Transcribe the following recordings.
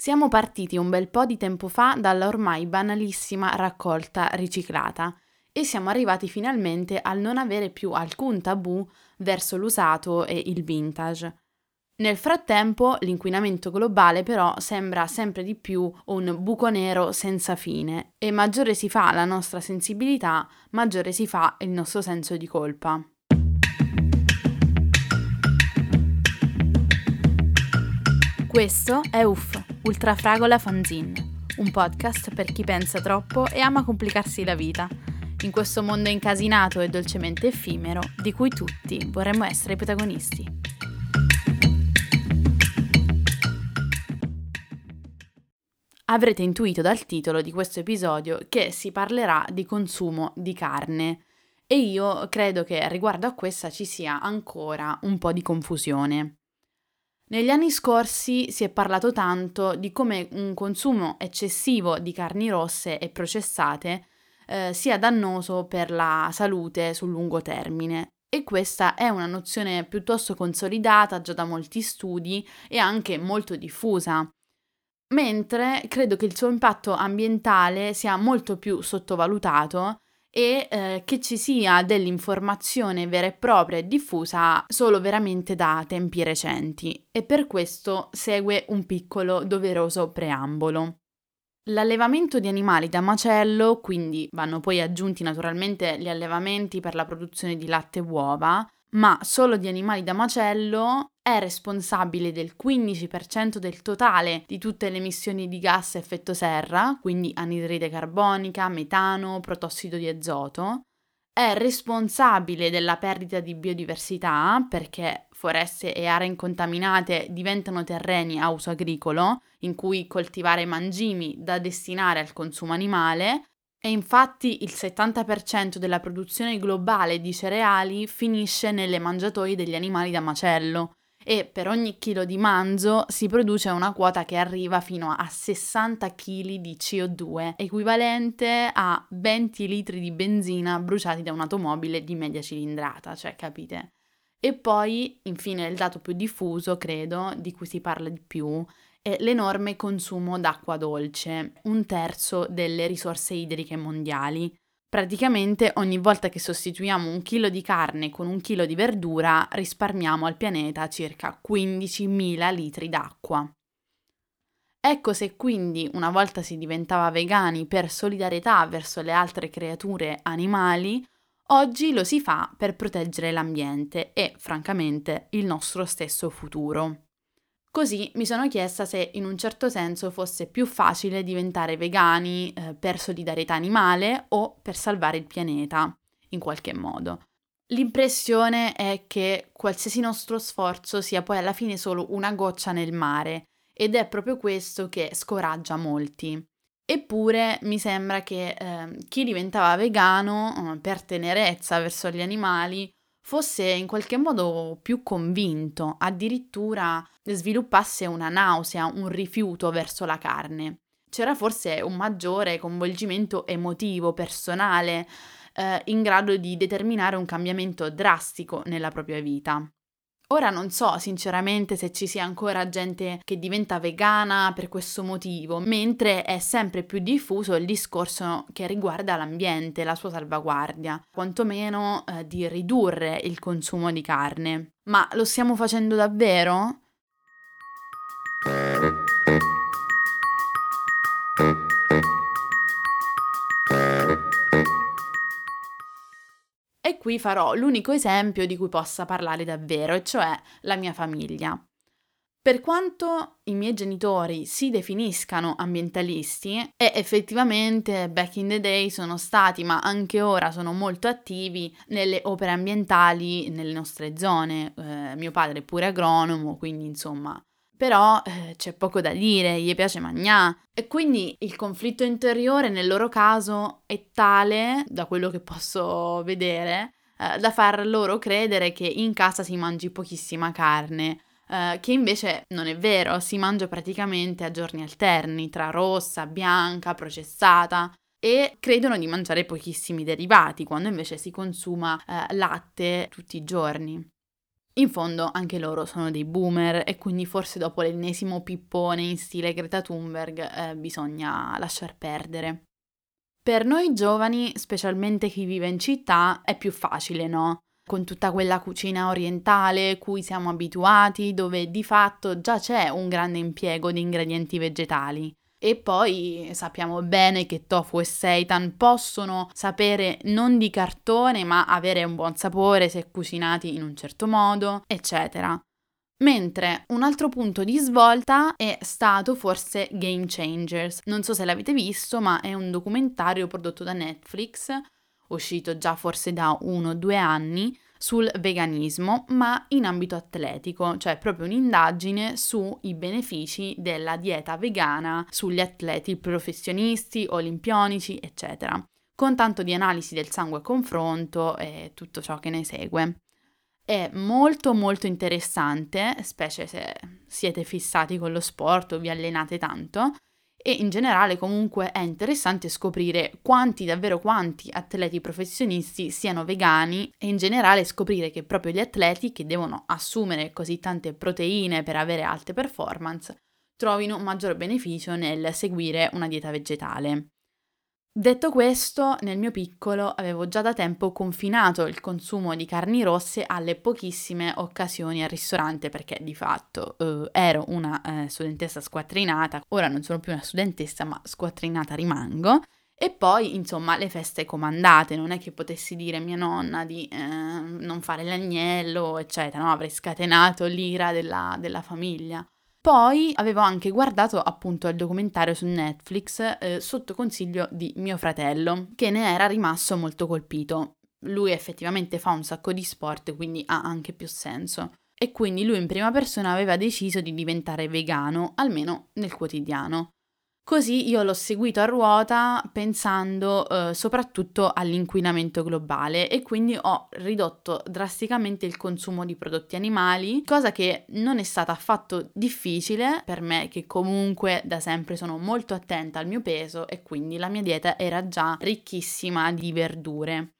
Siamo partiti un bel po' di tempo fa dalla ormai banalissima raccolta riciclata e siamo arrivati finalmente al non avere più alcun tabù verso l'usato e il vintage. Nel frattempo l'inquinamento globale però sembra sempre di più un buco nero senza fine e maggiore si fa la nostra sensibilità, maggiore si fa il nostro senso di colpa. Questo è UFF, Ultrafragola Fanzine, un podcast per chi pensa troppo e ama complicarsi la vita, in questo mondo incasinato e dolcemente effimero di cui tutti vorremmo essere i protagonisti. Avrete intuito dal titolo di questo episodio che si parlerà di consumo di carne e io credo che riguardo a questa ci sia ancora un po' di confusione. Negli anni scorsi si è parlato tanto di come un consumo eccessivo di carni rosse e processate eh, sia dannoso per la salute sul lungo termine. E questa è una nozione piuttosto consolidata già da molti studi e anche molto diffusa. Mentre credo che il suo impatto ambientale sia molto più sottovalutato e eh, che ci sia dell'informazione vera e propria e diffusa solo veramente da tempi recenti e per questo segue un piccolo doveroso preambolo. L'allevamento di animali da macello, quindi vanno poi aggiunti naturalmente gli allevamenti per la produzione di latte e uova, ma solo di animali da macello è responsabile del 15% del totale di tutte le emissioni di gas a effetto serra, quindi anidride carbonica, metano, protossido di azoto, è responsabile della perdita di biodiversità perché foreste e aree incontaminate diventano terreni a uso agricolo in cui coltivare mangimi da destinare al consumo animale e infatti il 70% della produzione globale di cereali finisce nelle mangiatoie degli animali da macello e per ogni chilo di manzo si produce una quota che arriva fino a 60 kg di CO2, equivalente a 20 litri di benzina bruciati da un'automobile di media cilindrata, cioè capite? E poi, infine, il dato più diffuso, credo, di cui si parla di più, è l'enorme consumo d'acqua dolce, un terzo delle risorse idriche mondiali. Praticamente ogni volta che sostituiamo un chilo di carne con un chilo di verdura risparmiamo al pianeta circa 15.000 litri d'acqua. Ecco se quindi una volta si diventava vegani per solidarietà verso le altre creature animali, oggi lo si fa per proteggere l'ambiente e, francamente, il nostro stesso futuro. Così mi sono chiesta se in un certo senso fosse più facile diventare vegani eh, per solidarietà animale o per salvare il pianeta, in qualche modo. L'impressione è che qualsiasi nostro sforzo sia poi alla fine solo una goccia nel mare ed è proprio questo che scoraggia molti. Eppure mi sembra che eh, chi diventava vegano eh, per tenerezza verso gli animali fosse in qualche modo più convinto, addirittura sviluppasse una nausea, un rifiuto verso la carne. C'era forse un maggiore coinvolgimento emotivo, personale, eh, in grado di determinare un cambiamento drastico nella propria vita. Ora non so sinceramente se ci sia ancora gente che diventa vegana per questo motivo, mentre è sempre più diffuso il discorso che riguarda l'ambiente, la sua salvaguardia, quantomeno eh, di ridurre il consumo di carne. Ma lo stiamo facendo davvero? E qui farò l'unico esempio di cui possa parlare davvero, e cioè la mia famiglia. Per quanto i miei genitori si definiscano ambientalisti, e effettivamente back in the day sono stati, ma anche ora sono molto attivi nelle opere ambientali nelle nostre zone. Eh, mio padre è pure agronomo, quindi insomma però eh, c'è poco da dire, gli piace magnà e quindi il conflitto interiore nel loro caso è tale, da quello che posso vedere, eh, da far loro credere che in casa si mangi pochissima carne, eh, che invece non è vero, si mangia praticamente a giorni alterni, tra rossa, bianca, processata e credono di mangiare pochissimi derivati, quando invece si consuma eh, latte tutti i giorni. In fondo anche loro sono dei boomer e quindi forse dopo l'ennesimo pippone in stile Greta Thunberg eh, bisogna lasciar perdere. Per noi giovani, specialmente chi vive in città, è più facile, no? Con tutta quella cucina orientale cui siamo abituati, dove di fatto già c'è un grande impiego di ingredienti vegetali. E poi sappiamo bene che tofu e seitan possono sapere non di cartone, ma avere un buon sapore se cucinati in un certo modo, eccetera. Mentre un altro punto di svolta è stato forse Game Changers. Non so se l'avete visto, ma è un documentario prodotto da Netflix, uscito già forse da uno o due anni, sul veganismo, ma in ambito atletico, cioè proprio un'indagine sui benefici della dieta vegana sugli atleti professionisti, olimpionici, eccetera, con tanto di analisi del sangue a confronto e tutto ciò che ne segue. È molto molto interessante, specie se siete fissati con lo sport o vi allenate tanto, e in generale comunque è interessante scoprire quanti, davvero quanti atleti professionisti siano vegani e in generale scoprire che proprio gli atleti che devono assumere così tante proteine per avere alte performance trovino maggior beneficio nel seguire una dieta vegetale. Detto questo, nel mio piccolo avevo già da tempo confinato il consumo di carni rosse alle pochissime occasioni al ristorante perché di fatto eh, ero una eh, studentessa squattrinata, ora non sono più una studentessa ma squattrinata rimango. E poi, insomma, le feste comandate, non è che potessi dire a mia nonna di eh, non fare l'agnello, eccetera, no? Avrei scatenato l'ira della, della famiglia. Poi avevo anche guardato appunto il documentario su Netflix eh, sotto consiglio di mio fratello, che ne era rimasto molto colpito. Lui effettivamente fa un sacco di sport, quindi ha anche più senso. E quindi lui in prima persona aveva deciso di diventare vegano, almeno nel quotidiano. Così io l'ho seguito a ruota pensando eh, soprattutto all'inquinamento globale e quindi ho ridotto drasticamente il consumo di prodotti animali, cosa che non è stata affatto difficile per me che comunque da sempre sono molto attenta al mio peso e quindi la mia dieta era già ricchissima di verdure.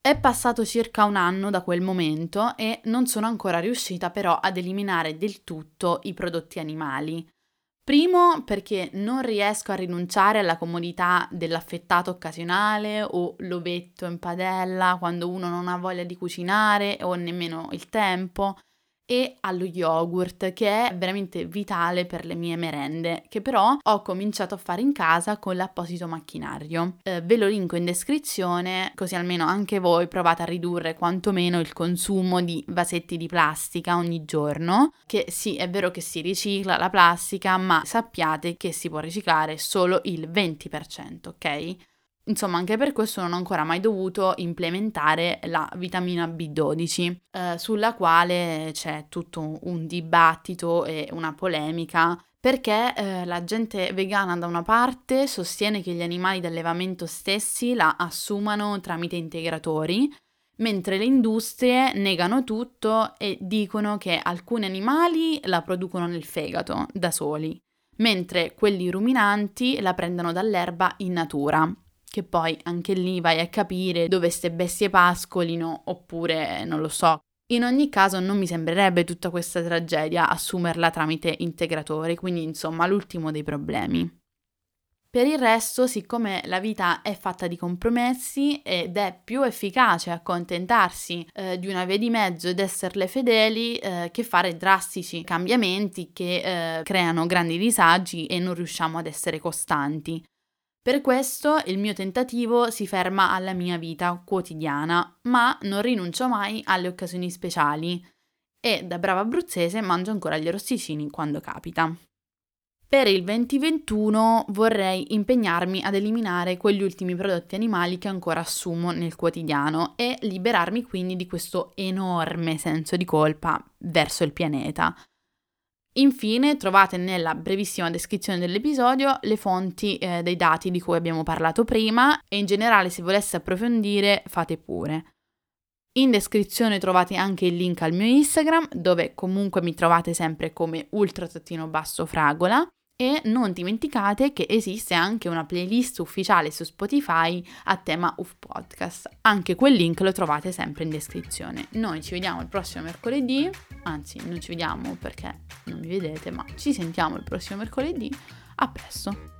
È passato circa un anno da quel momento e non sono ancora riuscita però ad eliminare del tutto i prodotti animali. Primo perché non riesco a rinunciare alla comodità dell'affettato occasionale o l'ovetto in padella quando uno non ha voglia di cucinare o nemmeno il tempo e allo yogurt che è veramente vitale per le mie merende che però ho cominciato a fare in casa con l'apposito macchinario. Eh, ve lo linko in descrizione così almeno anche voi provate a ridurre quantomeno il consumo di vasetti di plastica ogni giorno che sì è vero che si ricicla la plastica ma sappiate che si può riciclare solo il 20% ok? Insomma, anche per questo non ho ancora mai dovuto implementare la vitamina B12, eh, sulla quale c'è tutto un dibattito e una polemica perché eh, la gente vegana da una parte sostiene che gli animali d'allevamento stessi la assumano tramite integratori, mentre le industrie negano tutto e dicono che alcuni animali la producono nel fegato da soli, mentre quelli ruminanti la prendono dall'erba in natura che poi anche lì vai a capire dove ste bestie pascolino oppure non lo so. In ogni caso non mi sembrerebbe tutta questa tragedia assumerla tramite integratori, quindi insomma l'ultimo dei problemi. Per il resto, siccome la vita è fatta di compromessi ed è più efficace accontentarsi eh, di una via di mezzo ed esserle fedeli eh, che fare drastici cambiamenti che eh, creano grandi disagi e non riusciamo ad essere costanti. Per questo il mio tentativo si ferma alla mia vita quotidiana, ma non rinuncio mai alle occasioni speciali e da brava abruzzese mangio ancora gli rosticini quando capita. Per il 2021 vorrei impegnarmi ad eliminare quegli ultimi prodotti animali che ancora assumo nel quotidiano e liberarmi quindi di questo enorme senso di colpa verso il pianeta. Infine trovate nella brevissima descrizione dell'episodio le fonti eh, dei dati di cui abbiamo parlato prima e in generale se voleste approfondire fate pure. In descrizione trovate anche il link al mio Instagram dove comunque mi trovate sempre come ultra-fragola E non dimenticate che esiste anche una playlist ufficiale su Spotify a tema UF Podcast. Anche quel link lo trovate sempre in descrizione. Noi ci vediamo il prossimo mercoledì, anzi non ci vediamo perché non mi vedete, ma ci sentiamo il prossimo mercoledì. A presto!